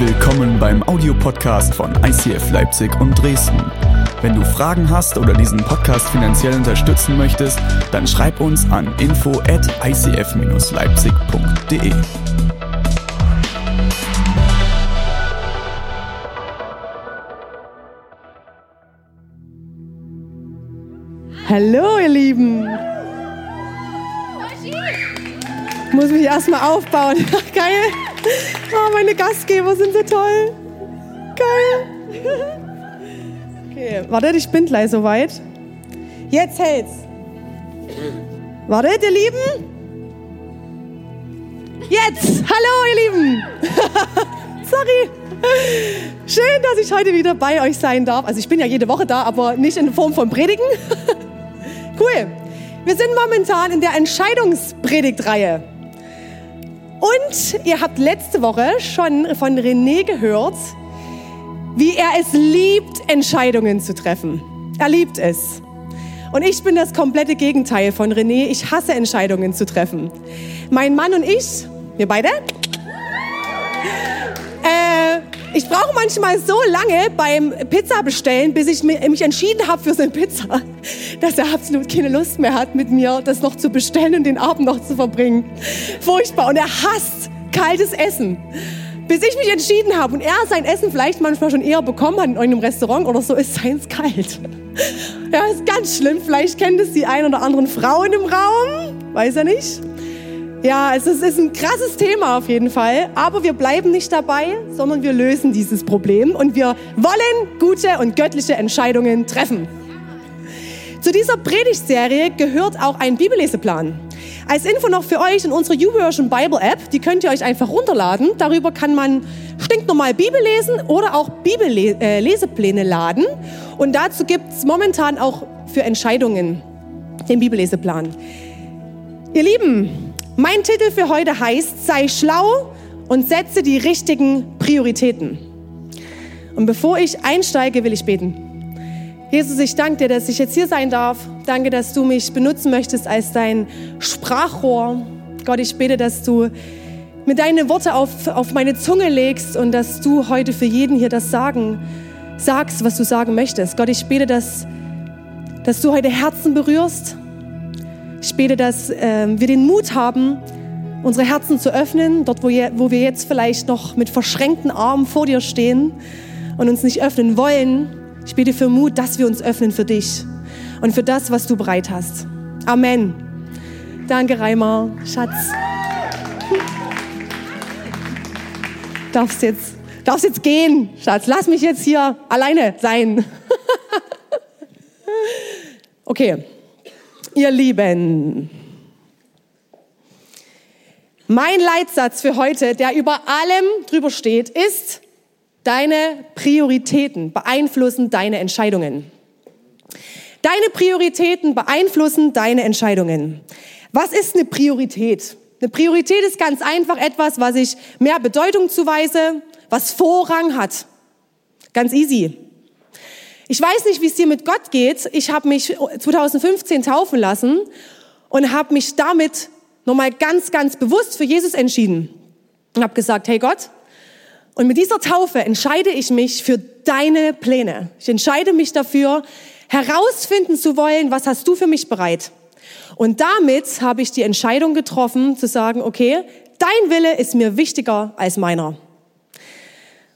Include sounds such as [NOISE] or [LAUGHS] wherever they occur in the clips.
Willkommen beim Audiopodcast von ICF Leipzig und Dresden. Wenn du Fragen hast oder diesen Podcast finanziell unterstützen möchtest, dann schreib uns an info at icf-leipzig.de. Hallo, ihr Lieben. Muss mich erstmal aufbauen. [LAUGHS] Geil. Oh, meine Gastgeber sind so toll. Geil. Okay, wartet, ich bin gleich soweit. Jetzt hält's. Wartet, ihr Lieben. Jetzt. Hallo, ihr Lieben. [LAUGHS] Sorry. Schön, dass ich heute wieder bei euch sein darf. Also ich bin ja jede Woche da, aber nicht in Form von Predigen. [LAUGHS] Cool. Wir sind momentan in der Entscheidungspredigtreihe. Und ihr habt letzte Woche schon von René gehört, wie er es liebt, Entscheidungen zu treffen. Er liebt es. Und ich bin das komplette Gegenteil von René. Ich hasse Entscheidungen zu treffen. Mein Mann und ich, wir beide, äh, ich brauche manchmal so lange beim Pizza bestellen, bis ich mich entschieden habe für so eine Pizza, [LAUGHS] dass er absolut keine Lust mehr hat, mit mir das noch zu bestellen und den Abend noch zu verbringen. Furchtbar. Und er hasst kaltes Essen. Bis ich mich entschieden habe und er sein Essen vielleicht manchmal schon eher bekommen hat in irgendeinem Restaurant oder so, ist seins kalt. [LAUGHS] Ja, ist ganz schlimm. Vielleicht kennt es die ein oder anderen Frauen im Raum. Weiß er nicht. Ja, also es ist ein krasses Thema auf jeden Fall, aber wir bleiben nicht dabei, sondern wir lösen dieses Problem und wir wollen gute und göttliche Entscheidungen treffen. Zu dieser Predigtserie gehört auch ein Bibelleseplan. Als Info noch für euch in unserer YouVersion Bible App, die könnt ihr euch einfach runterladen. Darüber kann man stinknormal Bibel lesen oder auch Bibellesepläne laden. Und dazu gibt es momentan auch für Entscheidungen den Bibelleseplan. Ihr Lieben, mein Titel für heute heißt, sei schlau und setze die richtigen Prioritäten. Und bevor ich einsteige, will ich beten. Jesus, ich danke dir, dass ich jetzt hier sein darf. Danke, dass du mich benutzen möchtest als dein Sprachrohr. Gott, ich bete, dass du mir deine Worte auf, auf meine Zunge legst und dass du heute für jeden hier das sagen, sagst, was du sagen möchtest. Gott, ich bete, dass, dass du heute Herzen berührst, ich bete, dass äh, wir den Mut haben, unsere Herzen zu öffnen, dort, wo, je, wo wir jetzt vielleicht noch mit verschränkten Armen vor dir stehen und uns nicht öffnen wollen. Ich bete für Mut, dass wir uns öffnen für dich und für das, was du bereit hast. Amen. Danke, Reimer, Schatz. Darfst jetzt, darfst jetzt gehen, Schatz. Lass mich jetzt hier alleine sein. [LAUGHS] okay ihr Lieben. Mein Leitsatz für heute, der über allem drüber steht, ist, deine Prioritäten beeinflussen deine Entscheidungen. Deine Prioritäten beeinflussen deine Entscheidungen. Was ist eine Priorität? Eine Priorität ist ganz einfach etwas, was ich mehr Bedeutung zuweise, was Vorrang hat. Ganz easy. Ich weiß nicht, wie es dir mit Gott geht. Ich habe mich 2015 taufen lassen und habe mich damit nochmal ganz, ganz bewusst für Jesus entschieden. Und habe gesagt, hey Gott, und mit dieser Taufe entscheide ich mich für deine Pläne. Ich entscheide mich dafür, herausfinden zu wollen, was hast du für mich bereit. Und damit habe ich die Entscheidung getroffen, zu sagen, okay, dein Wille ist mir wichtiger als meiner.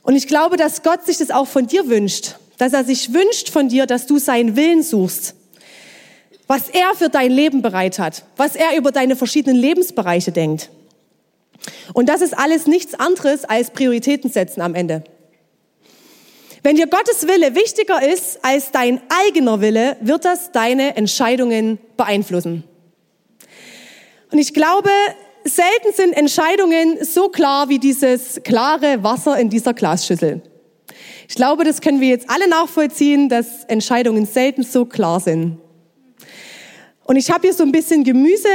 Und ich glaube, dass Gott sich das auch von dir wünscht dass er sich wünscht von dir, dass du seinen Willen suchst, was er für dein Leben bereit hat, was er über deine verschiedenen Lebensbereiche denkt. Und das ist alles nichts anderes als Prioritäten setzen am Ende. Wenn dir Gottes Wille wichtiger ist als dein eigener Wille, wird das deine Entscheidungen beeinflussen. Und ich glaube, selten sind Entscheidungen so klar wie dieses klare Wasser in dieser Glasschüssel. Ich glaube, das können wir jetzt alle nachvollziehen, dass Entscheidungen selten so klar sind. Und ich habe hier so ein bisschen Gemüse,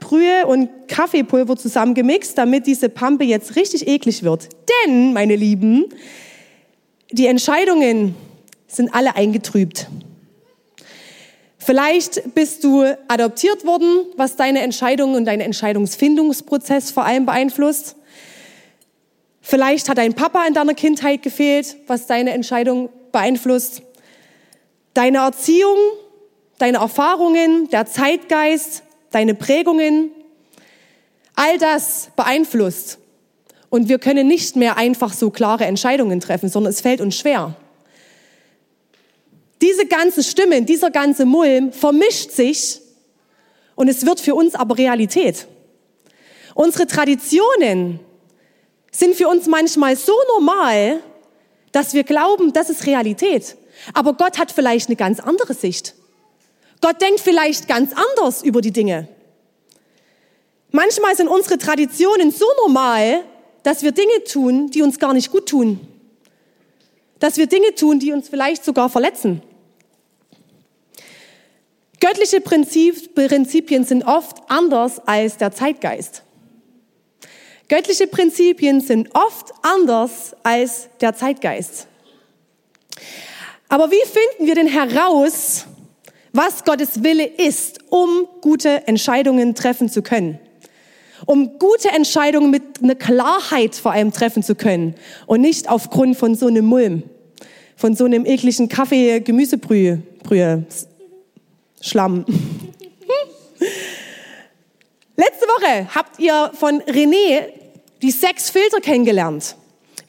Brühe und Kaffeepulver zusammengemixt, damit diese Pampe jetzt richtig eklig wird. Denn, meine Lieben, die Entscheidungen sind alle eingetrübt. Vielleicht bist du adoptiert worden, was deine Entscheidungen und deinen Entscheidungsfindungsprozess vor allem beeinflusst. Vielleicht hat dein Papa in deiner Kindheit gefehlt, was deine Entscheidung beeinflusst. Deine Erziehung, deine Erfahrungen, der Zeitgeist, deine Prägungen, all das beeinflusst. Und wir können nicht mehr einfach so klare Entscheidungen treffen, sondern es fällt uns schwer. Diese ganzen Stimmen, dieser ganze Mulm vermischt sich und es wird für uns aber Realität. Unsere Traditionen sind für uns manchmal so normal, dass wir glauben, das ist Realität. Aber Gott hat vielleicht eine ganz andere Sicht. Gott denkt vielleicht ganz anders über die Dinge. Manchmal sind unsere Traditionen so normal, dass wir Dinge tun, die uns gar nicht gut tun. Dass wir Dinge tun, die uns vielleicht sogar verletzen. Göttliche Prinzipien sind oft anders als der Zeitgeist. Göttliche Prinzipien sind oft anders als der Zeitgeist. Aber wie finden wir denn heraus, was Gottes Wille ist, um gute Entscheidungen treffen zu können? Um gute Entscheidungen mit einer Klarheit vor allem treffen zu können und nicht aufgrund von so einem Mulm, von so einem ekligen Kaffee-Gemüsebrühe, Brühe, Schlamm. [LAUGHS] Letzte Woche habt ihr von René die sechs Filter kennengelernt.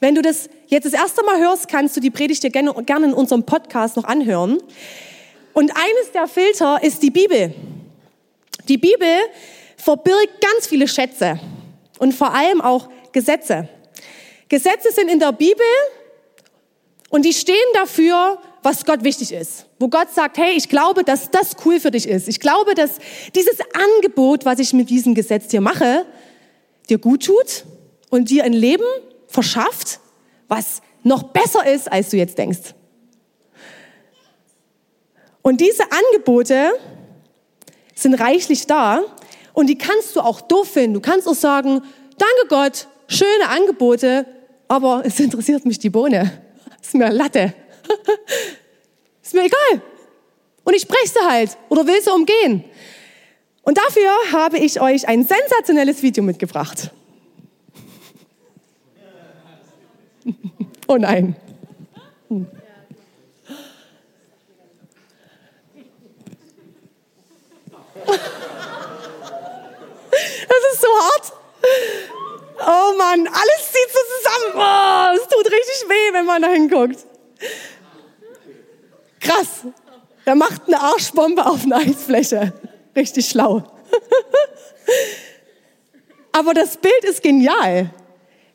Wenn du das jetzt das erste Mal hörst, kannst du die Predigt dir gerne, in unserem Podcast noch anhören. Und eines der Filter ist die Bibel. Die Bibel verbirgt ganz viele Schätze und vor allem auch Gesetze. Gesetze sind in der Bibel und die stehen dafür, was Gott wichtig ist. Wo Gott sagt, hey, ich glaube, dass das cool für dich ist. Ich glaube, dass dieses Angebot, was ich mit diesem Gesetz dir mache, dir gut tut und dir ein Leben verschafft, was noch besser ist, als du jetzt denkst. Und diese Angebote sind reichlich da und die kannst du auch doof finden. Du kannst auch sagen, danke Gott, schöne Angebote, aber es interessiert mich die Bohne. Ist mir Latte. [LAUGHS] Ist mir egal. Und ich spreche sie halt oder will sie umgehen. Und dafür habe ich euch ein sensationelles Video mitgebracht. Oh nein. Das ist so hart. Oh Mann, alles zieht so zusammen. Oh, es tut richtig weh, wenn man da hinguckt. Krass. Er macht eine Arschbombe auf eine Eisfläche. Richtig schlau. Aber das Bild ist genial.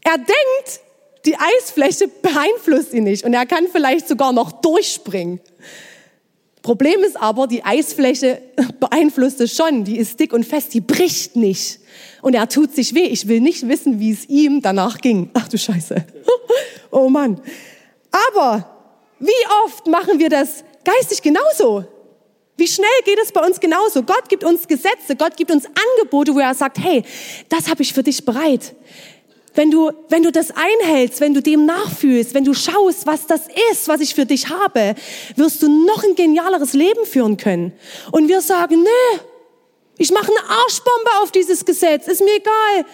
Er denkt, die Eisfläche beeinflusst ihn nicht und er kann vielleicht sogar noch durchspringen. Problem ist aber, die Eisfläche [LAUGHS] beeinflusst es schon. Die ist dick und fest, die bricht nicht. Und er tut sich weh. Ich will nicht wissen, wie es ihm danach ging. Ach du Scheiße. [LAUGHS] Oh Mann. Aber wie oft machen wir das geistig genauso? Wie schnell geht es bei uns genauso? Gott gibt uns Gesetze, Gott gibt uns Angebote, wo er sagt, hey, das habe ich für dich bereit. Wenn du, wenn du das einhältst, wenn du dem nachfühlst, wenn du schaust, was das ist, was ich für dich habe, wirst du noch ein genialeres Leben führen können. Und wir sagen, nee, ich mache eine Arschbombe auf dieses Gesetz, ist mir egal.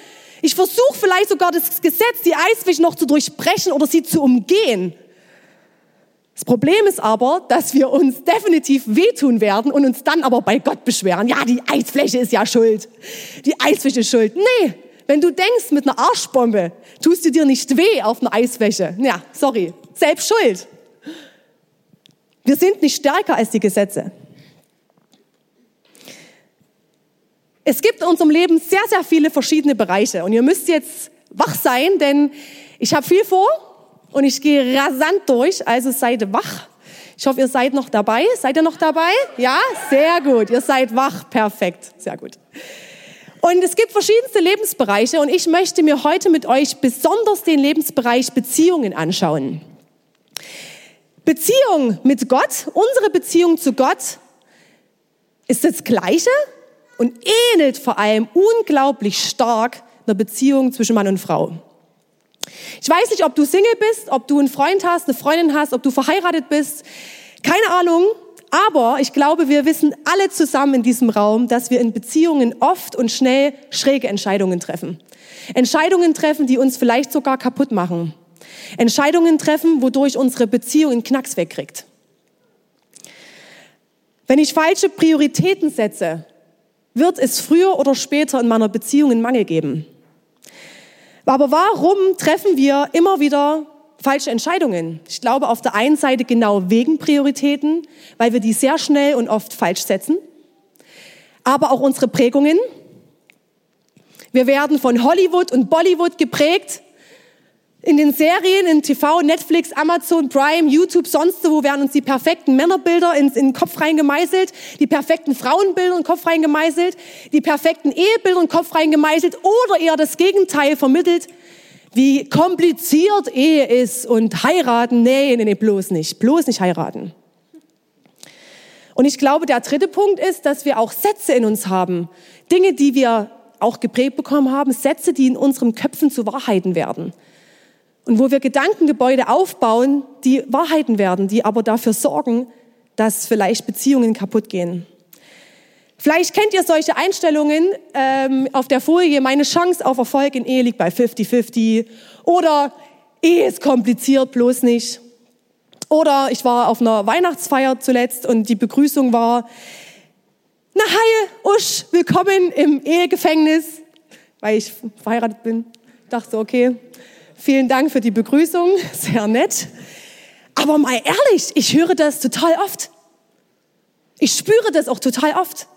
Ich versuche vielleicht sogar das Gesetz, die Eiswäsche noch zu durchbrechen oder sie zu umgehen. Das Problem ist aber, dass wir uns definitiv wehtun werden und uns dann aber bei Gott beschweren. Ja, die Eisfläche ist ja schuld. Die Eisfläche ist schuld. Nee, wenn du denkst, mit einer Arschbombe tust du dir nicht weh auf einer Eisfläche. Ja, sorry, selbst schuld. Wir sind nicht stärker als die Gesetze. Es gibt in unserem Leben sehr, sehr viele verschiedene Bereiche und ihr müsst jetzt wach sein, denn ich habe viel vor und ich gehe rasant durch, also seid wach. Ich hoffe, ihr seid noch dabei. Seid ihr noch dabei? Ja, sehr gut. Ihr seid wach. Perfekt. Sehr gut. Und es gibt verschiedenste Lebensbereiche und ich möchte mir heute mit euch besonders den Lebensbereich Beziehungen anschauen. Beziehung mit Gott, unsere Beziehung zu Gott ist das Gleiche und ähnelt vor allem unglaublich stark einer Beziehung zwischen Mann und Frau. Ich weiß nicht, ob du Single bist, ob du einen Freund hast, eine Freundin hast, ob du verheiratet bist. Keine Ahnung. Aber ich glaube, wir wissen alle zusammen in diesem Raum, dass wir in Beziehungen oft und schnell schräge Entscheidungen treffen. Entscheidungen treffen, die uns vielleicht sogar kaputt machen. Entscheidungen treffen, wodurch unsere Beziehung einen Knacks wegkriegt. Wenn ich falsche Prioritäten setze, wird es früher oder später in meiner Beziehung einen Mangel geben. Aber warum treffen wir immer wieder falsche Entscheidungen? Ich glaube auf der einen Seite genau wegen Prioritäten, weil wir die sehr schnell und oft falsch setzen, aber auch unsere Prägungen. Wir werden von Hollywood und Bollywood geprägt in den Serien, in TV, Netflix, Amazon, Prime, YouTube, sonst wo werden uns die perfekten Männerbilder in, in den Kopf reingemeißelt, die perfekten Frauenbilder in den Kopf reingemeißelt, die perfekten Ehebilder in den Kopf reingemeißelt oder eher das Gegenteil vermittelt, wie kompliziert Ehe ist und heiraten, nee, nee, nee, bloß nicht, bloß nicht heiraten. Und ich glaube, der dritte Punkt ist, dass wir auch Sätze in uns haben, Dinge, die wir auch geprägt bekommen haben, Sätze, die in unseren Köpfen zu Wahrheiten werden. Und wo wir Gedankengebäude aufbauen, die Wahrheiten werden, die aber dafür sorgen, dass vielleicht Beziehungen kaputt gehen. Vielleicht kennt ihr solche Einstellungen ähm, auf der Folie, meine Chance auf Erfolg in Ehe liegt bei 50-50 oder Ehe ist kompliziert, bloß nicht. Oder ich war auf einer Weihnachtsfeier zuletzt und die Begrüßung war, na hi, Usch, willkommen im Ehegefängnis, weil ich verheiratet bin. Ich dachte okay, Vielen Dank für die Begrüßung, [LAUGHS] sehr nett. Aber mal ehrlich, ich höre das total oft. Ich spüre das auch total oft.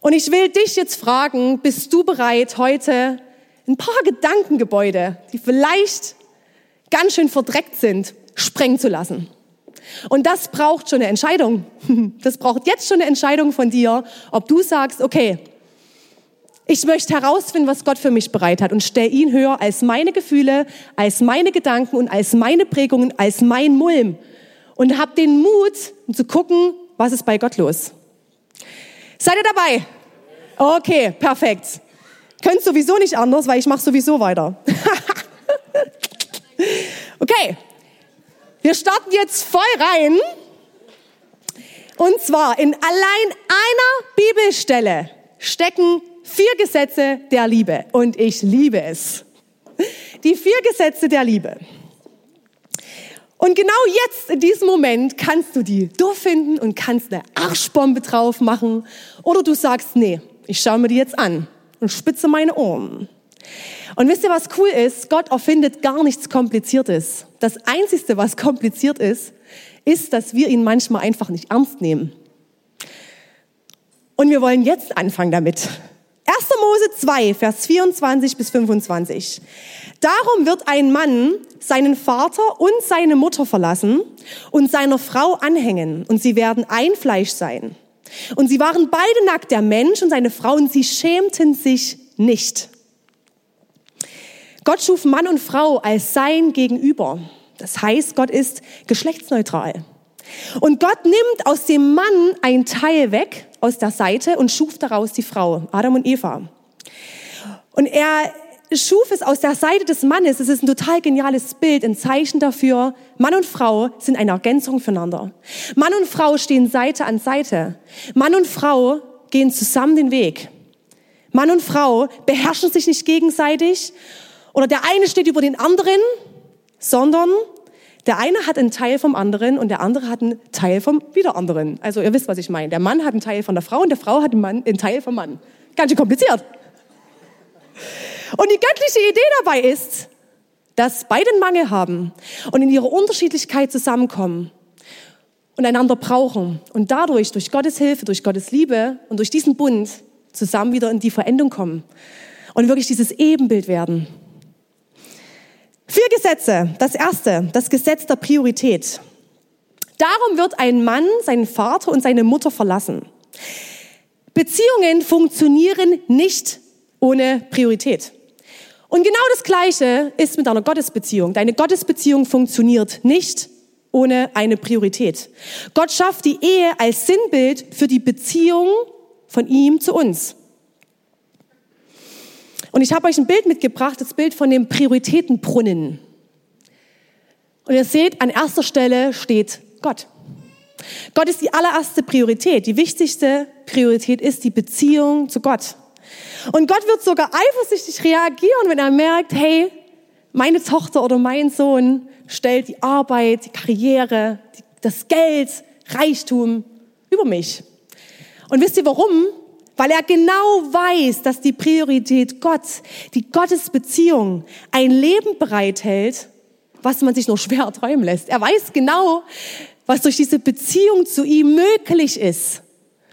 Und ich will dich jetzt fragen, bist du bereit, heute ein paar Gedankengebäude, die vielleicht ganz schön verdreckt sind, sprengen zu lassen? Und das braucht schon eine Entscheidung. [LAUGHS] Das braucht jetzt schon eine Entscheidung von dir, ob du sagst, okay, ich möchte herausfinden, was Gott für mich bereit hat und stelle ihn höher als meine Gefühle, als meine Gedanken und als meine Prägungen, als mein Mulm. Und habe den Mut, um zu gucken, was ist bei Gott los. Seid ihr dabei? Okay, perfekt. Könnt sowieso nicht anders, weil ich mache sowieso weiter. [LAUGHS] okay, wir starten jetzt voll rein. Und zwar in allein einer Bibelstelle stecken Vier Gesetze der Liebe. Und ich liebe es. Die vier Gesetze der Liebe. Und genau jetzt, in diesem Moment, kannst du die doof finden und kannst eine Arschbombe drauf machen. Oder du sagst, nee, ich schaue mir die jetzt an und spitze meine Ohren. Und wisst ihr, was cool ist? Gott erfindet gar nichts Kompliziertes. Das Einzige, was kompliziert ist, ist, dass wir ihn manchmal einfach nicht ernst nehmen. Und wir wollen jetzt anfangen damit. 1. Mose 2, Vers 24 bis 25. Darum wird ein Mann seinen Vater und seine Mutter verlassen und seiner Frau anhängen und sie werden ein Fleisch sein. Und sie waren beide nackt, der Mensch und seine Frau, und sie schämten sich nicht. Gott schuf Mann und Frau als sein Gegenüber. Das heißt, Gott ist geschlechtsneutral. Und Gott nimmt aus dem Mann ein Teil weg aus der Seite und schuf daraus die Frau, Adam und Eva. Und er schuf es aus der Seite des Mannes. Es ist ein total geniales Bild, ein Zeichen dafür. Mann und Frau sind eine Ergänzung füreinander. Mann und Frau stehen Seite an Seite. Mann und Frau gehen zusammen den Weg. Mann und Frau beherrschen sich nicht gegenseitig oder der eine steht über den anderen, sondern der eine hat einen Teil vom anderen und der andere hat einen Teil vom wieder anderen. Also ihr wisst, was ich meine. Der Mann hat einen Teil von der Frau und der Frau hat einen, Mann, einen Teil vom Mann. Ganz schön kompliziert. Und die göttliche Idee dabei ist, dass beide einen Mangel haben und in ihrer Unterschiedlichkeit zusammenkommen und einander brauchen und dadurch, durch Gottes Hilfe, durch Gottes Liebe und durch diesen Bund zusammen wieder in die Verendung kommen und wirklich dieses Ebenbild werden. Vier Gesetze. Das erste, das Gesetz der Priorität. Darum wird ein Mann seinen Vater und seine Mutter verlassen. Beziehungen funktionieren nicht ohne Priorität. Und genau das Gleiche ist mit deiner Gottesbeziehung. Deine Gottesbeziehung funktioniert nicht ohne eine Priorität. Gott schafft die Ehe als Sinnbild für die Beziehung von ihm zu uns. Und ich habe euch ein Bild mitgebracht, das Bild von dem Prioritätenbrunnen. Und ihr seht, an erster Stelle steht Gott. Gott ist die allererste Priorität. Die wichtigste Priorität ist die Beziehung zu Gott. Und Gott wird sogar eifersüchtig reagieren, wenn er merkt, hey, meine Tochter oder mein Sohn stellt die Arbeit, die Karriere, das Geld, Reichtum über mich. Und wisst ihr warum? Weil er genau weiß, dass die Priorität Gott, die Gottesbeziehung, ein Leben bereithält, was man sich nur schwer träumen lässt. Er weiß genau, was durch diese Beziehung zu ihm möglich ist.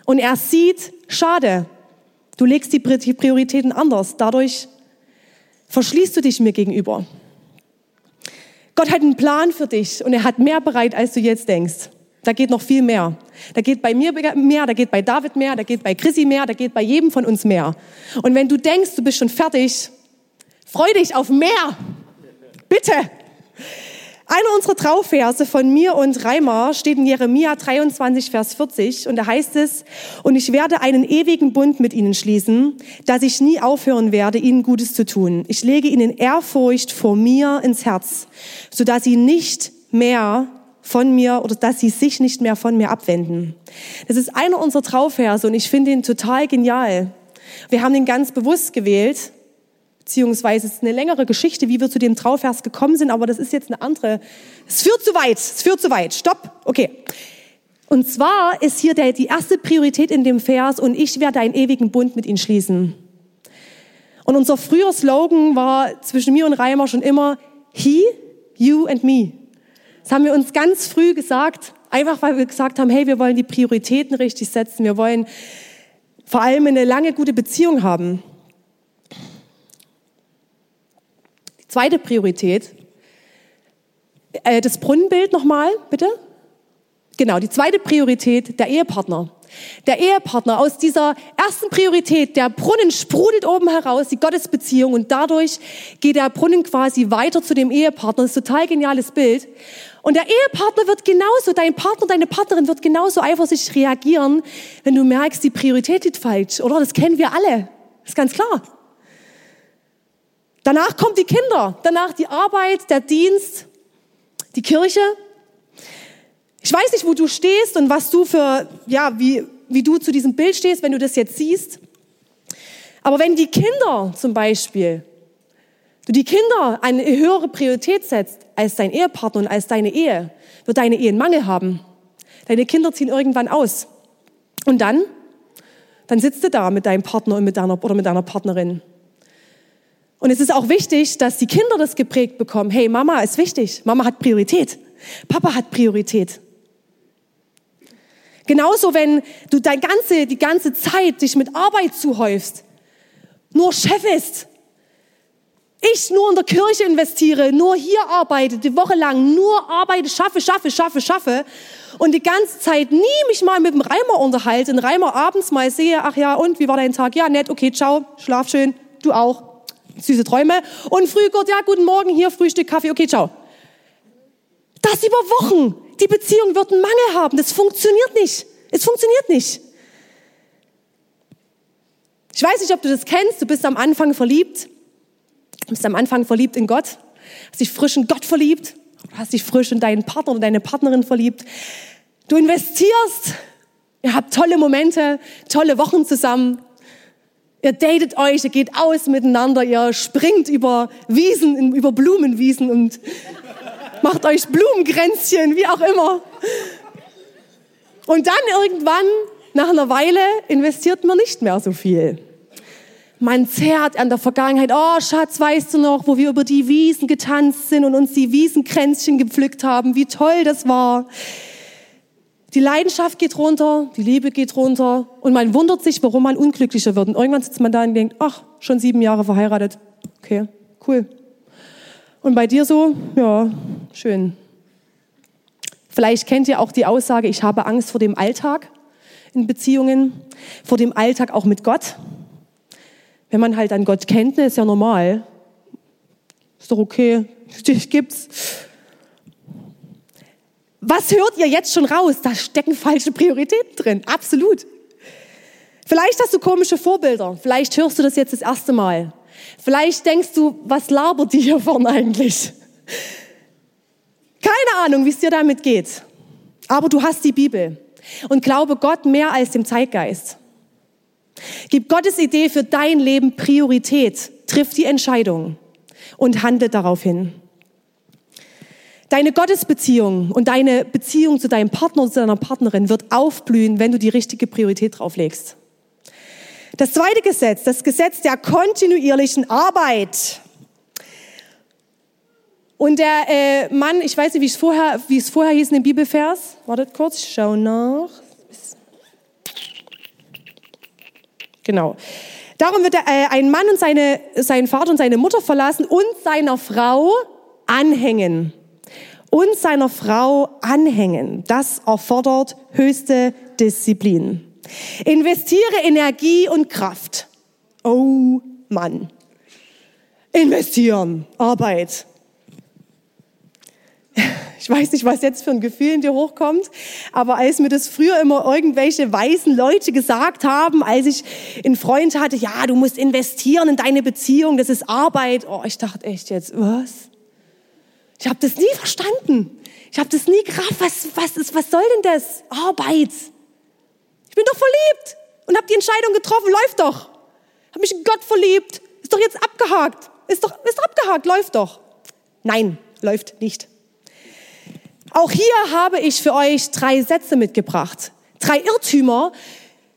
Und er sieht, schade, du legst die Prioritäten anders. Dadurch verschließt du dich mir gegenüber. Gott hat einen Plan für dich und er hat mehr bereit, als du jetzt denkst. Da geht noch viel mehr. Da geht bei mir mehr, da geht bei David mehr, da geht bei Chrissy mehr, da geht bei jedem von uns mehr. Und wenn du denkst, du bist schon fertig, freu dich auf mehr. Bitte. Einer unserer Traumverse von mir und Reimer steht in Jeremia 23, Vers 40 und da heißt es, und ich werde einen ewigen Bund mit ihnen schließen, dass ich nie aufhören werde, ihnen Gutes zu tun. Ich lege ihnen Ehrfurcht vor mir ins Herz, sodass sie nicht mehr von mir oder dass sie sich nicht mehr von mir abwenden. Das ist einer unserer Traumverse und ich finde ihn total genial. Wir haben ihn ganz bewusst gewählt, beziehungsweise es ist eine längere Geschichte, wie wir zu dem Trauvers gekommen sind, aber das ist jetzt eine andere. Es führt zu weit, es führt zu weit. Stopp, okay. Und zwar ist hier der, die erste Priorität in dem Vers und ich werde einen ewigen Bund mit ihnen schließen. Und unser früher Slogan war zwischen mir und Reimer schon immer He, You and Me. Das haben wir uns ganz früh gesagt, einfach weil wir gesagt haben, hey, wir wollen die Prioritäten richtig setzen, wir wollen vor allem eine lange gute Beziehung haben. Zweite Priorität. Äh, das Brunnenbild nochmal, bitte. Genau, die zweite Priorität, der Ehepartner. Der Ehepartner aus dieser ersten Priorität, der Brunnen sprudelt oben heraus, die Gottesbeziehung und dadurch geht der Brunnen quasi weiter zu dem Ehepartner. Das ist ein total geniales Bild. Und der Ehepartner wird genauso, dein Partner, deine Partnerin wird genauso eifersüchtig reagieren, wenn du merkst, die Priorität ist falsch, oder? Das kennen wir alle. Das ist ganz klar. Danach kommt die Kinder, danach die Arbeit, der Dienst, die Kirche. Ich weiß nicht, wo du stehst und was du für, ja, wie, wie du zu diesem Bild stehst, wenn du das jetzt siehst. Aber wenn die Kinder zum Beispiel, du die Kinder eine höhere Priorität setzt als dein Ehepartner und als deine Ehe, wird deine Ehe einen Mangel haben. Deine Kinder ziehen irgendwann aus. Und dann, dann sitzt du da mit deinem Partner und mit deiner, oder mit deiner Partnerin. Und es ist auch wichtig, dass die Kinder das geprägt bekommen. Hey, Mama ist wichtig. Mama hat Priorität. Papa hat Priorität. Genauso, wenn du dein ganze, die ganze Zeit dich mit Arbeit zuhäufst, nur Chef ich nur in der Kirche investiere, nur hier arbeite, die Woche lang nur arbeite, schaffe, schaffe, schaffe, schaffe und die ganze Zeit nie mich mal mit dem Reimer unterhalte, den Reimer abends mal sehe, ach ja, und wie war dein Tag? Ja, nett, okay, ciao, schlaf schön, du auch süße Träume. Und früh Gott, ja, guten Morgen, hier Frühstück, Kaffee, okay, ciao. Das über Wochen. Die Beziehung wird einen Mangel haben. Das funktioniert nicht. Es funktioniert nicht. Ich weiß nicht, ob du das kennst. Du bist am Anfang verliebt. Du bist am Anfang verliebt in Gott. Hast dich frisch in Gott verliebt. Hast dich frisch in deinen Partner oder deine Partnerin verliebt. Du investierst. Ihr habt tolle Momente, tolle Wochen zusammen. Ihr datet euch, ihr geht aus miteinander, ihr springt über Wiesen, über Blumenwiesen und [LAUGHS] macht euch Blumenkränzchen, wie auch immer. Und dann irgendwann, nach einer Weile, investiert man nicht mehr so viel. Man zerrt an der Vergangenheit. Oh, Schatz, weißt du noch, wo wir über die Wiesen getanzt sind und uns die Wiesenkränzchen gepflückt haben? Wie toll das war. Die Leidenschaft geht runter, die Liebe geht runter und man wundert sich, warum man unglücklicher wird. Und irgendwann sitzt man da und denkt, ach, schon sieben Jahre verheiratet. Okay, cool. Und bei dir so, ja, schön. Vielleicht kennt ihr auch die Aussage, ich habe Angst vor dem Alltag in Beziehungen, vor dem Alltag auch mit Gott. Wenn man halt an Gott kennt, ne, ist ja normal. Ist doch okay, [LAUGHS] dich gibt's. Was hört ihr jetzt schon raus? Da stecken falsche Prioritäten drin. Absolut. Vielleicht hast du komische Vorbilder. Vielleicht hörst du das jetzt das erste Mal. Vielleicht denkst du, was labert die hier vorne eigentlich? Keine Ahnung, wie es dir damit geht. Aber du hast die Bibel und glaube Gott mehr als dem Zeitgeist. Gib Gottes Idee für dein Leben Priorität. Triff die Entscheidung und handle darauf hin. Deine Gottesbeziehung und deine Beziehung zu deinem Partner oder zu deiner Partnerin wird aufblühen, wenn du die richtige Priorität drauflegst. Das zweite Gesetz, das Gesetz der kontinuierlichen Arbeit. Und der äh, Mann, ich weiß nicht, wie es vorher, wie es vorher hieß in dem Bibelvers. Wartet kurz, ich schau nach. Genau. Darum wird äh, ein Mann und seine, seinen Vater und seine Mutter verlassen und seiner Frau anhängen. Und seiner Frau anhängen. Das erfordert höchste Disziplin. Investiere Energie und Kraft. Oh Mann. Investieren, Arbeit. [LAUGHS] Ich weiß nicht, was jetzt für ein Gefühl in dir hochkommt, aber als mir das früher immer irgendwelche weisen Leute gesagt haben, als ich einen Freund hatte, ja, du musst investieren in deine Beziehung, das ist Arbeit. Oh, ich dachte echt jetzt, was? Ich habe das nie verstanden. Ich habe das nie gerafft. Was, was, ist, was soll denn das? Arbeit. Ich bin doch verliebt und habe die Entscheidung getroffen, läuft doch. Habe mich in Gott verliebt. Ist doch jetzt abgehakt. Ist doch, ist doch abgehakt, läuft doch. Nein, läuft nicht. Auch hier habe ich für euch drei Sätze mitgebracht. Drei Irrtümer,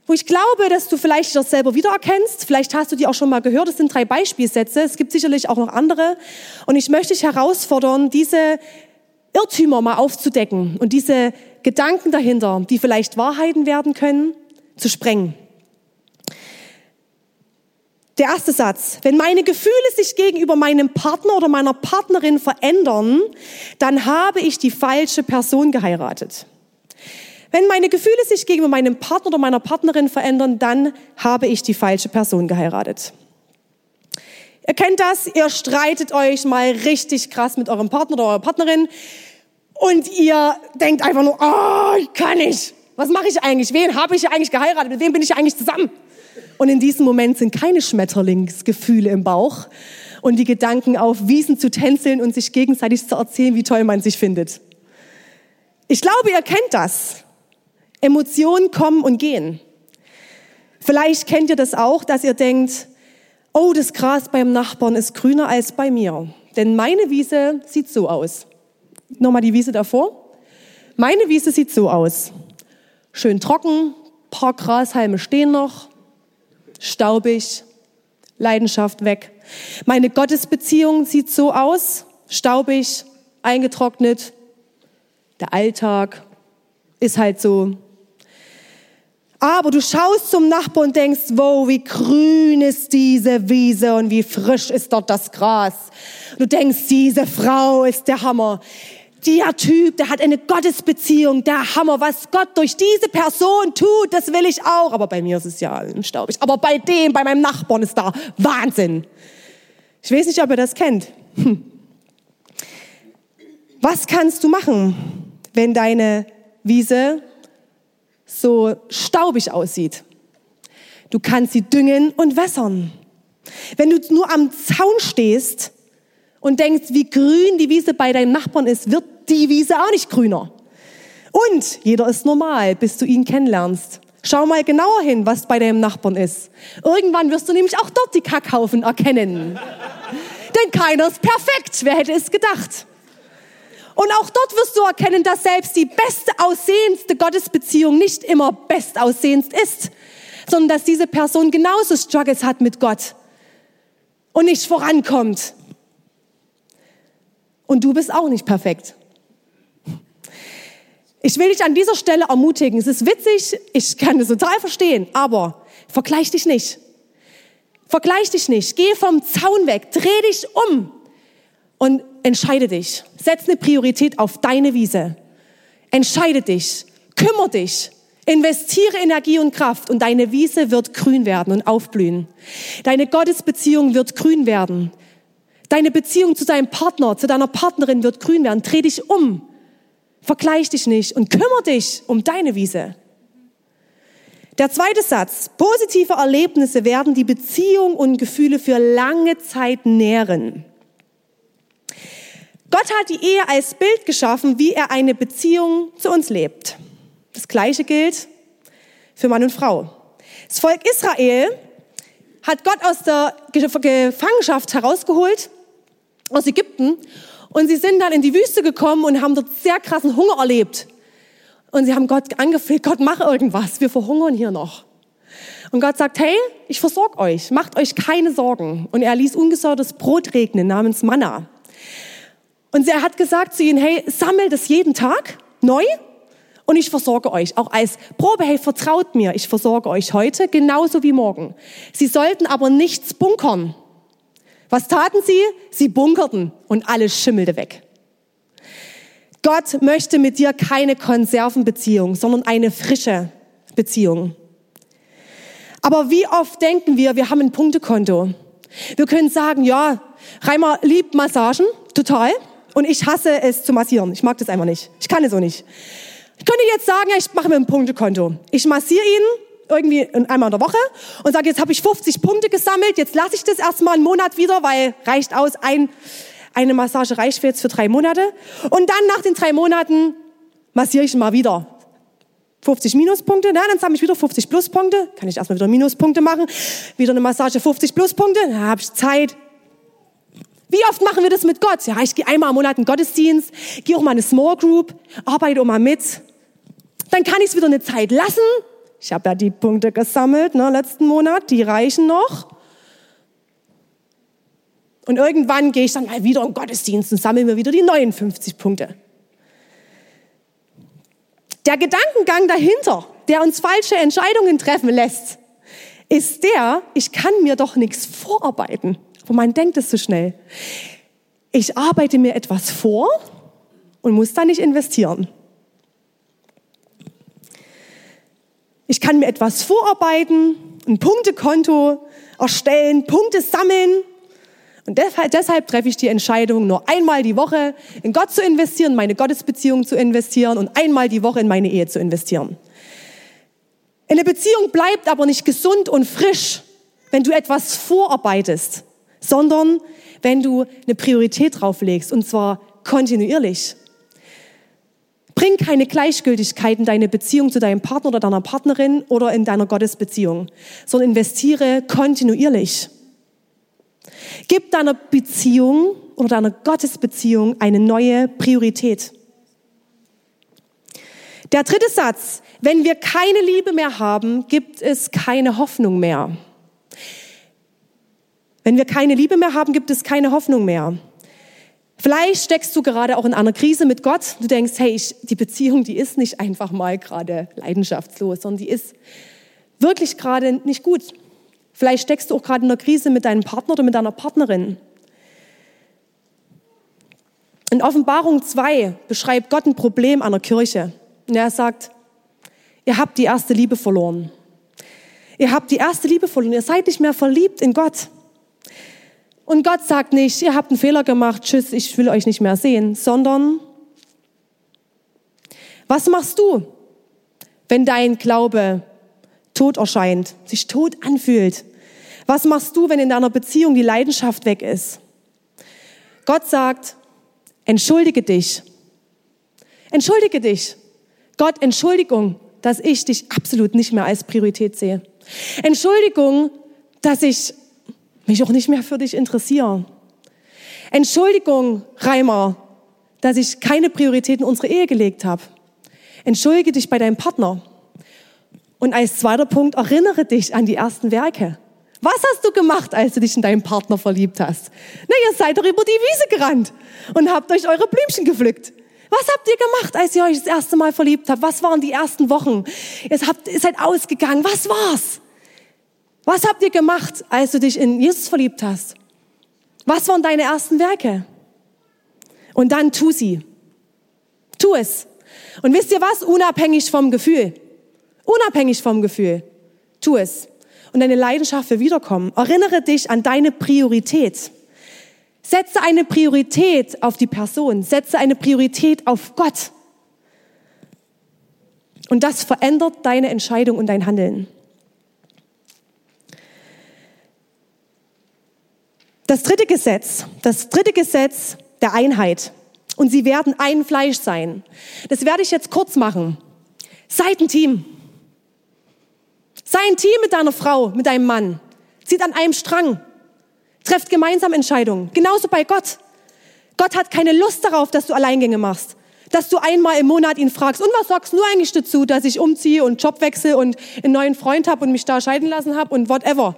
wo ich glaube, dass du vielleicht das selber wiedererkennst. Vielleicht hast du die auch schon mal gehört. Das sind drei Beispielsätze. Es gibt sicherlich auch noch andere. Und ich möchte dich herausfordern, diese Irrtümer mal aufzudecken und diese Gedanken dahinter, die vielleicht Wahrheiten werden können, zu sprengen. Der erste Satz. Wenn meine Gefühle sich gegenüber meinem Partner oder meiner Partnerin verändern, dann habe ich die falsche Person geheiratet. Wenn meine Gefühle sich gegenüber meinem Partner oder meiner Partnerin verändern, dann habe ich die falsche Person geheiratet. Ihr kennt das, ihr streitet euch mal richtig krass mit eurem Partner oder eurer Partnerin und ihr denkt einfach nur, oh, ich kann nicht. Was mache ich eigentlich? Wen habe ich eigentlich geheiratet? Mit wem bin ich eigentlich zusammen? Und in diesem Moment sind keine Schmetterlingsgefühle im Bauch und die Gedanken auf Wiesen zu tänzeln und sich gegenseitig zu erzählen, wie toll man sich findet. Ich glaube, ihr kennt das. Emotionen kommen und gehen. Vielleicht kennt ihr das auch, dass ihr denkt, oh, das Gras beim Nachbarn ist grüner als bei mir. Denn meine Wiese sieht so aus. Nochmal die Wiese davor. Meine Wiese sieht so aus. Schön trocken, paar Grashalme stehen noch, staubig, Leidenschaft weg. Meine Gottesbeziehung sieht so aus, staubig, eingetrocknet. Der Alltag ist halt so. Aber du schaust zum Nachbarn und denkst, wow, wie grün ist diese Wiese und wie frisch ist dort das Gras. Du denkst, diese Frau ist der Hammer der Typ, der hat eine Gottesbeziehung, der Hammer, was Gott durch diese Person tut, das will ich auch. Aber bei mir ist es ja staubig. Aber bei dem, bei meinem Nachbarn ist da Wahnsinn. Ich weiß nicht, ob ihr das kennt. Hm. Was kannst du machen, wenn deine Wiese so staubig aussieht? Du kannst sie düngen und wässern. Wenn du nur am Zaun stehst und denkst, wie grün die Wiese bei deinem Nachbarn ist, wird die Wiese auch nicht grüner. Und jeder ist normal, bis du ihn kennenlernst. Schau mal genauer hin, was bei deinem Nachbarn ist. Irgendwann wirst du nämlich auch dort die Kackhaufen erkennen. [LAUGHS] Denn keiner ist perfekt. Wer hätte es gedacht? Und auch dort wirst du erkennen, dass selbst die beste aussehendste Gottesbeziehung nicht immer bestaussehendst ist, sondern dass diese Person genauso Struggles hat mit Gott und nicht vorankommt. Und du bist auch nicht perfekt. Ich will dich an dieser Stelle ermutigen. Es ist witzig, ich kann es total verstehen, aber vergleich dich nicht. Vergleich dich nicht. Geh vom Zaun weg, dreh dich um und entscheide dich. Setz eine Priorität auf deine Wiese. Entscheide dich, kümmere dich, investiere Energie und Kraft und deine Wiese wird grün werden und aufblühen. Deine Gottesbeziehung wird grün werden. Deine Beziehung zu deinem Partner, zu deiner Partnerin wird grün werden. Dreh dich um. Vergleich dich nicht und kümmere dich um deine Wiese. Der zweite Satz. Positive Erlebnisse werden die Beziehung und Gefühle für lange Zeit nähren. Gott hat die Ehe als Bild geschaffen, wie er eine Beziehung zu uns lebt. Das Gleiche gilt für Mann und Frau. Das Volk Israel hat Gott aus der Gefangenschaft herausgeholt, aus Ägypten, und sie sind dann in die Wüste gekommen und haben dort sehr krassen Hunger erlebt. Und sie haben Gott angefleht, Gott, mach irgendwas, wir verhungern hier noch. Und Gott sagt, hey, ich versorge euch, macht euch keine Sorgen. Und er ließ ungesäuertes Brot regnen namens Manna. Und er hat gesagt zu ihnen, hey, sammelt es jeden Tag neu und ich versorge euch. Auch als Probe, hey, vertraut mir, ich versorge euch heute genauso wie morgen. Sie sollten aber nichts bunkern. Was taten sie? Sie bunkerten und alles schimmelte weg. Gott möchte mit dir keine Konservenbeziehung, sondern eine frische Beziehung. Aber wie oft denken wir, wir haben ein Punktekonto. Wir können sagen, ja, Reimer liebt Massagen, total. Und ich hasse es zu massieren. Ich mag das einfach nicht. Ich kann es auch nicht. Ich könnte jetzt sagen, ja, ich mache mir ein Punktekonto. Ich massiere ihn irgendwie einmal in der Woche und sage, jetzt habe ich 50 Punkte gesammelt, jetzt lasse ich das erstmal einen Monat wieder, weil reicht aus, ein, eine Massage reicht für jetzt für drei Monate. Und dann nach den drei Monaten massiere ich mal wieder. 50 Minuspunkte, na, dann sammle ich wieder 50 Pluspunkte, kann ich erstmal wieder Minuspunkte machen, wieder eine Massage 50 Pluspunkte, dann habe ich Zeit. Wie oft machen wir das mit Gott? Ja, ich gehe einmal im Monat in Gottesdienst, gehe auch mal in eine Small Group, arbeite auch mal mit. Dann kann ich es wieder eine Zeit lassen. Ich habe ja die Punkte gesammelt, ne, letzten Monat, die reichen noch. Und irgendwann gehe ich dann mal wieder in den Gottesdienst und sammle mir wieder die 59 Punkte. Der Gedankengang dahinter, der uns falsche Entscheidungen treffen lässt, ist der, ich kann mir doch nichts vorarbeiten. Aber man denkt es so schnell. Ich arbeite mir etwas vor und muss da nicht investieren. Ich kann mir etwas vorarbeiten, ein Punktekonto erstellen, Punkte sammeln und deshalb treffe ich die Entscheidung, nur einmal die Woche in Gott zu investieren, meine Gottesbeziehung zu investieren und einmal die Woche in meine Ehe zu investieren. Eine Beziehung bleibt aber nicht gesund und frisch, wenn du etwas vorarbeitest, sondern wenn du eine Priorität drauflegst und zwar kontinuierlich. Bring keine Gleichgültigkeit in deine Beziehung zu deinem Partner oder deiner Partnerin oder in deiner Gottesbeziehung, sondern investiere kontinuierlich. Gib deiner Beziehung oder deiner Gottesbeziehung eine neue Priorität. Der dritte Satz, wenn wir keine Liebe mehr haben, gibt es keine Hoffnung mehr. Wenn wir keine Liebe mehr haben, gibt es keine Hoffnung mehr. Vielleicht steckst du gerade auch in einer Krise mit Gott. Du denkst, hey, ich, die Beziehung, die ist nicht einfach mal gerade leidenschaftslos, sondern die ist wirklich gerade nicht gut. Vielleicht steckst du auch gerade in einer Krise mit deinem Partner oder mit deiner Partnerin. In Offenbarung 2 beschreibt Gott ein Problem einer Kirche. Und er sagt, ihr habt die erste Liebe verloren. Ihr habt die erste Liebe verloren. Ihr seid nicht mehr verliebt in Gott. Und Gott sagt nicht, ihr habt einen Fehler gemacht, tschüss, ich will euch nicht mehr sehen, sondern was machst du, wenn dein Glaube tot erscheint, sich tot anfühlt? Was machst du, wenn in deiner Beziehung die Leidenschaft weg ist? Gott sagt, entschuldige dich. Entschuldige dich. Gott, Entschuldigung, dass ich dich absolut nicht mehr als Priorität sehe. Entschuldigung, dass ich mich auch nicht mehr für dich interessiere. Entschuldigung, Reimer, dass ich keine Priorität in unsere Ehe gelegt habe. Entschuldige dich bei deinem Partner. Und als zweiter Punkt, erinnere dich an die ersten Werke. Was hast du gemacht, als du dich in deinen Partner verliebt hast? Na, ihr seid doch über die Wiese gerannt und habt euch eure Blümchen gepflückt. Was habt ihr gemacht, als ihr euch das erste Mal verliebt habt? Was waren die ersten Wochen? Ihr, habt, ihr seid ausgegangen. Was war's? Was habt ihr gemacht, als du dich in Jesus verliebt hast? Was waren deine ersten Werke? Und dann tu sie. Tu es. Und wisst ihr was? Unabhängig vom Gefühl. Unabhängig vom Gefühl. Tu es und deine Leidenschaft wird wiederkommen. Erinnere dich an deine Priorität. Setze eine Priorität auf die Person. Setze eine Priorität auf Gott. Und das verändert deine Entscheidung und dein Handeln. Das dritte Gesetz, das dritte Gesetz der Einheit. Und sie werden ein Fleisch sein. Das werde ich jetzt kurz machen. Seid ein Team. Sei ein Team mit deiner Frau, mit deinem Mann. Zieht an einem Strang. Trefft gemeinsam Entscheidungen. Genauso bei Gott. Gott hat keine Lust darauf, dass du Alleingänge machst. Dass du einmal im Monat ihn fragst, und was sagst du eigentlich dazu, dass ich umziehe und Job wechsle und einen neuen Freund habe und mich da scheiden lassen habe und whatever.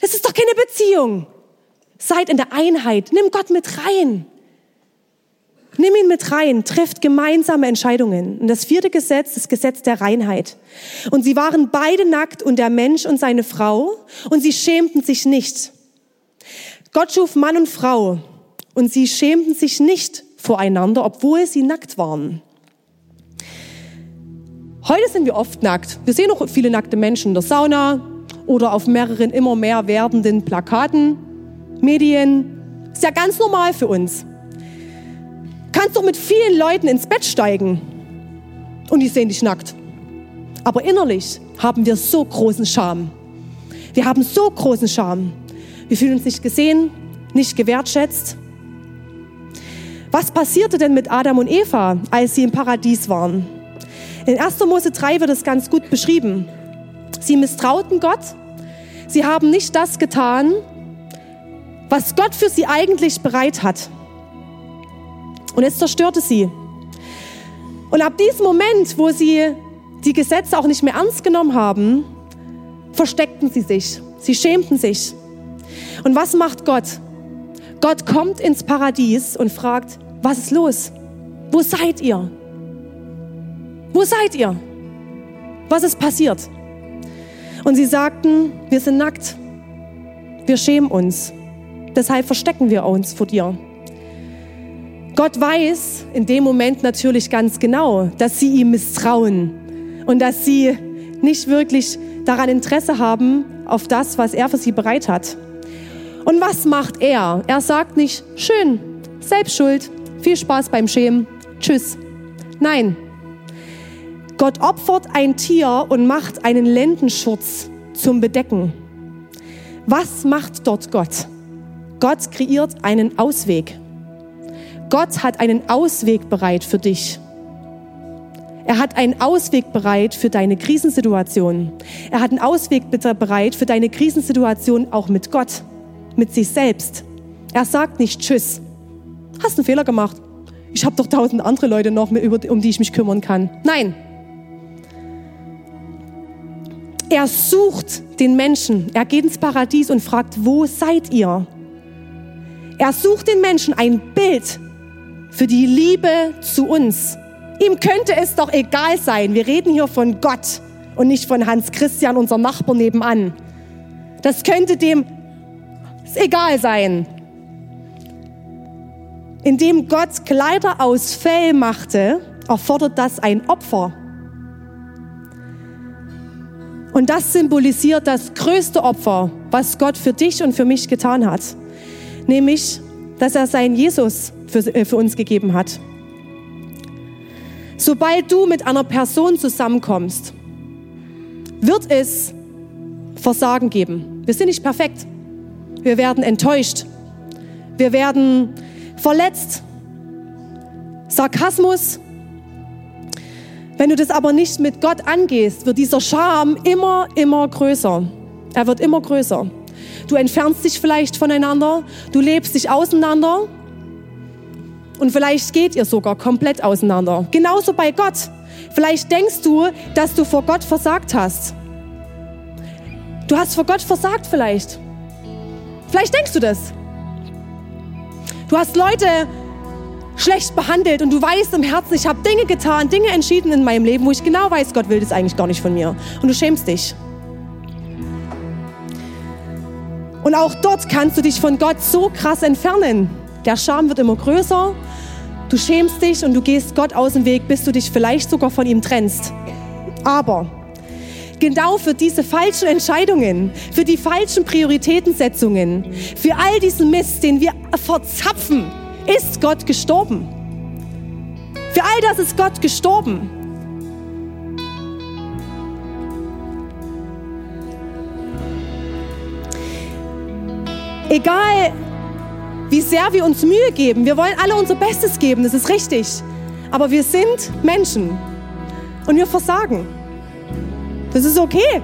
Das ist doch keine Beziehung. Seid in der Einheit. Nimm Gott mit rein. Nimm ihn mit rein, trifft gemeinsame Entscheidungen. Und das vierte Gesetz, das Gesetz der Reinheit. Und sie waren beide nackt und der Mensch und seine Frau und sie schämten sich nicht. Gott schuf Mann und Frau und sie schämten sich nicht voreinander, obwohl sie nackt waren. Heute sind wir oft nackt. Wir sehen auch viele nackte Menschen in der Sauna oder auf mehreren immer mehr werdenden Plakaten, Medien. Ist ja ganz normal für uns kannst doch mit vielen Leuten ins Bett steigen und die sehen dich nackt. Aber innerlich haben wir so großen Scham. Wir haben so großen Scham. Wir fühlen uns nicht gesehen, nicht gewertschätzt. Was passierte denn mit Adam und Eva, als sie im Paradies waren? In 1. Mose 3 wird es ganz gut beschrieben. Sie misstrauten Gott. Sie haben nicht das getan, was Gott für sie eigentlich bereit hat. Und es zerstörte sie. Und ab diesem Moment, wo sie die Gesetze auch nicht mehr ernst genommen haben, versteckten sie sich. Sie schämten sich. Und was macht Gott? Gott kommt ins Paradies und fragt, was ist los? Wo seid ihr? Wo seid ihr? Was ist passiert? Und sie sagten, wir sind nackt. Wir schämen uns. Deshalb verstecken wir uns vor dir. Gott weiß in dem Moment natürlich ganz genau, dass sie ihm misstrauen und dass sie nicht wirklich daran Interesse haben, auf das, was er für sie bereit hat. Und was macht er? Er sagt nicht, schön, selbst schuld, viel Spaß beim Schämen, tschüss. Nein, Gott opfert ein Tier und macht einen Lendenschurz zum Bedecken. Was macht dort Gott? Gott kreiert einen Ausweg. Gott hat einen Ausweg bereit für dich. Er hat einen Ausweg bereit für deine Krisensituation. Er hat einen Ausweg bereit für deine Krisensituation auch mit Gott, mit sich selbst. Er sagt nicht Tschüss. Hast einen Fehler gemacht. Ich habe doch tausend andere Leute noch, um die ich mich kümmern kann. Nein. Er sucht den Menschen. Er geht ins Paradies und fragt, wo seid ihr? Er sucht den Menschen ein Bild für die Liebe zu uns. Ihm könnte es doch egal sein. Wir reden hier von Gott und nicht von Hans Christian, unserem Nachbar nebenan. Das könnte dem egal sein. Indem Gott Kleider aus Fell machte, erfordert das ein Opfer. Und das symbolisiert das größte Opfer, was Gott für dich und für mich getan hat. Nämlich, dass er seinen Jesus für, äh, für uns gegeben hat. Sobald du mit einer Person zusammenkommst, wird es Versagen geben. Wir sind nicht perfekt. Wir werden enttäuscht. Wir werden verletzt. Sarkasmus. Wenn du das aber nicht mit Gott angehst, wird dieser Scham immer, immer größer. Er wird immer größer. Du entfernst dich vielleicht voneinander, du lebst dich auseinander und vielleicht geht ihr sogar komplett auseinander. Genauso bei Gott. Vielleicht denkst du, dass du vor Gott versagt hast. Du hast vor Gott versagt vielleicht. Vielleicht denkst du das. Du hast Leute schlecht behandelt und du weißt im Herzen, ich habe Dinge getan, Dinge entschieden in meinem Leben, wo ich genau weiß, Gott will das eigentlich gar nicht von mir. Und du schämst dich. Und auch dort kannst du dich von Gott so krass entfernen. Der Scham wird immer größer. Du schämst dich und du gehst Gott aus dem Weg, bis du dich vielleicht sogar von ihm trennst. Aber genau für diese falschen Entscheidungen, für die falschen Prioritätensetzungen, für all diesen Mist, den wir verzapfen, ist Gott gestorben. Für all das ist Gott gestorben. Egal, wie sehr wir uns Mühe geben. Wir wollen alle unser Bestes geben, das ist richtig. Aber wir sind Menschen und wir versagen. Das ist okay.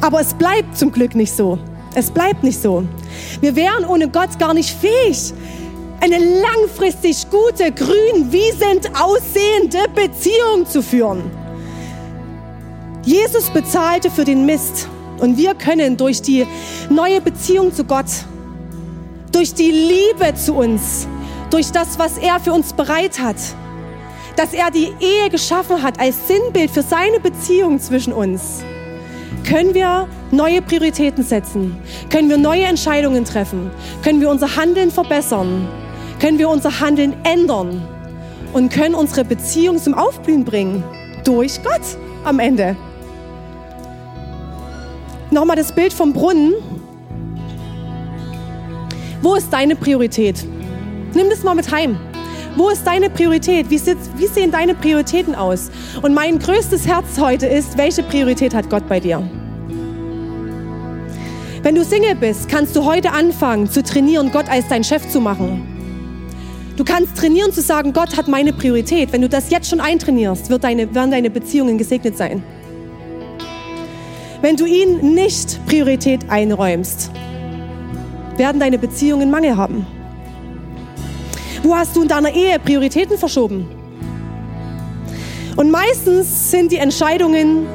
Aber es bleibt zum Glück nicht so. Es bleibt nicht so. Wir wären ohne Gott gar nicht fähig, eine langfristig gute, grün, wiesend aussehende Beziehung zu führen. Jesus bezahlte für den Mist und wir können durch die neue Beziehung zu Gott, durch die Liebe zu uns, durch das, was er für uns bereit hat, dass er die Ehe geschaffen hat als Sinnbild für seine Beziehung zwischen uns, können wir neue Prioritäten setzen, können wir neue Entscheidungen treffen, können wir unser Handeln verbessern, können wir unser Handeln ändern und können unsere Beziehung zum Aufblühen bringen durch Gott am Ende. Nochmal das Bild vom Brunnen. Wo ist deine Priorität? Nimm das mal mit heim. Wo ist deine Priorität? Wie, sitzt, wie sehen deine Prioritäten aus? Und mein größtes Herz heute ist, welche Priorität hat Gott bei dir? Wenn du Single bist, kannst du heute anfangen zu trainieren, Gott als dein Chef zu machen. Du kannst trainieren zu sagen, Gott hat meine Priorität. Wenn du das jetzt schon eintrainierst, wird deine, werden deine Beziehungen gesegnet sein. Wenn du ihn nicht Priorität einräumst, werden deine Beziehungen Mangel haben. Wo hast du in deiner Ehe Prioritäten verschoben? Und meistens sind die Entscheidungen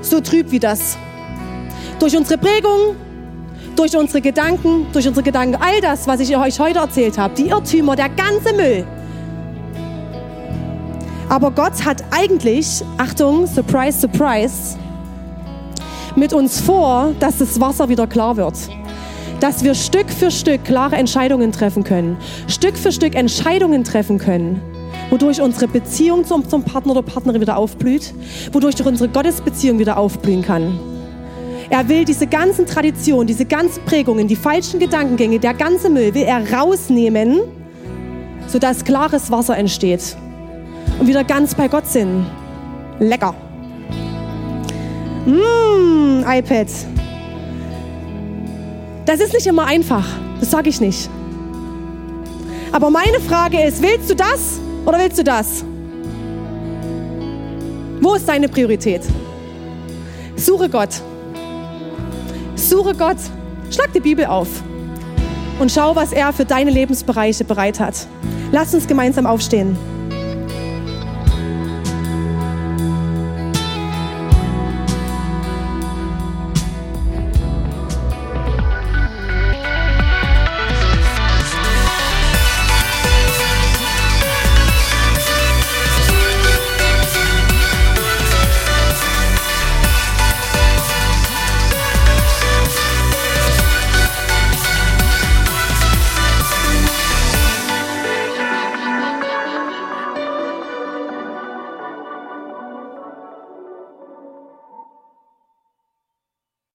so trüb wie das. Durch unsere Prägung, durch unsere Gedanken, durch unsere Gedanken, all das, was ich euch heute erzählt habe, die Irrtümer, der ganze Müll. Aber Gott hat eigentlich, Achtung, surprise, surprise, mit uns vor, dass das Wasser wieder klar wird. Dass wir Stück für Stück klare Entscheidungen treffen können. Stück für Stück Entscheidungen treffen können, wodurch unsere Beziehung zum, zum Partner oder Partnerin wieder aufblüht, wodurch unsere Gottesbeziehung wieder aufblühen kann. Er will diese ganzen Traditionen, diese ganzen Prägungen, die falschen Gedankengänge, der ganze Müll will er rausnehmen, sodass klares Wasser entsteht und wieder ganz bei Gott sind. Lecker. Mmh, iPad. Das ist nicht immer einfach, das sage ich nicht. Aber meine Frage ist, willst du das oder willst du das? Wo ist deine Priorität? Suche Gott. Suche Gott. Schlag die Bibel auf und schau, was er für deine Lebensbereiche bereit hat. Lass uns gemeinsam aufstehen.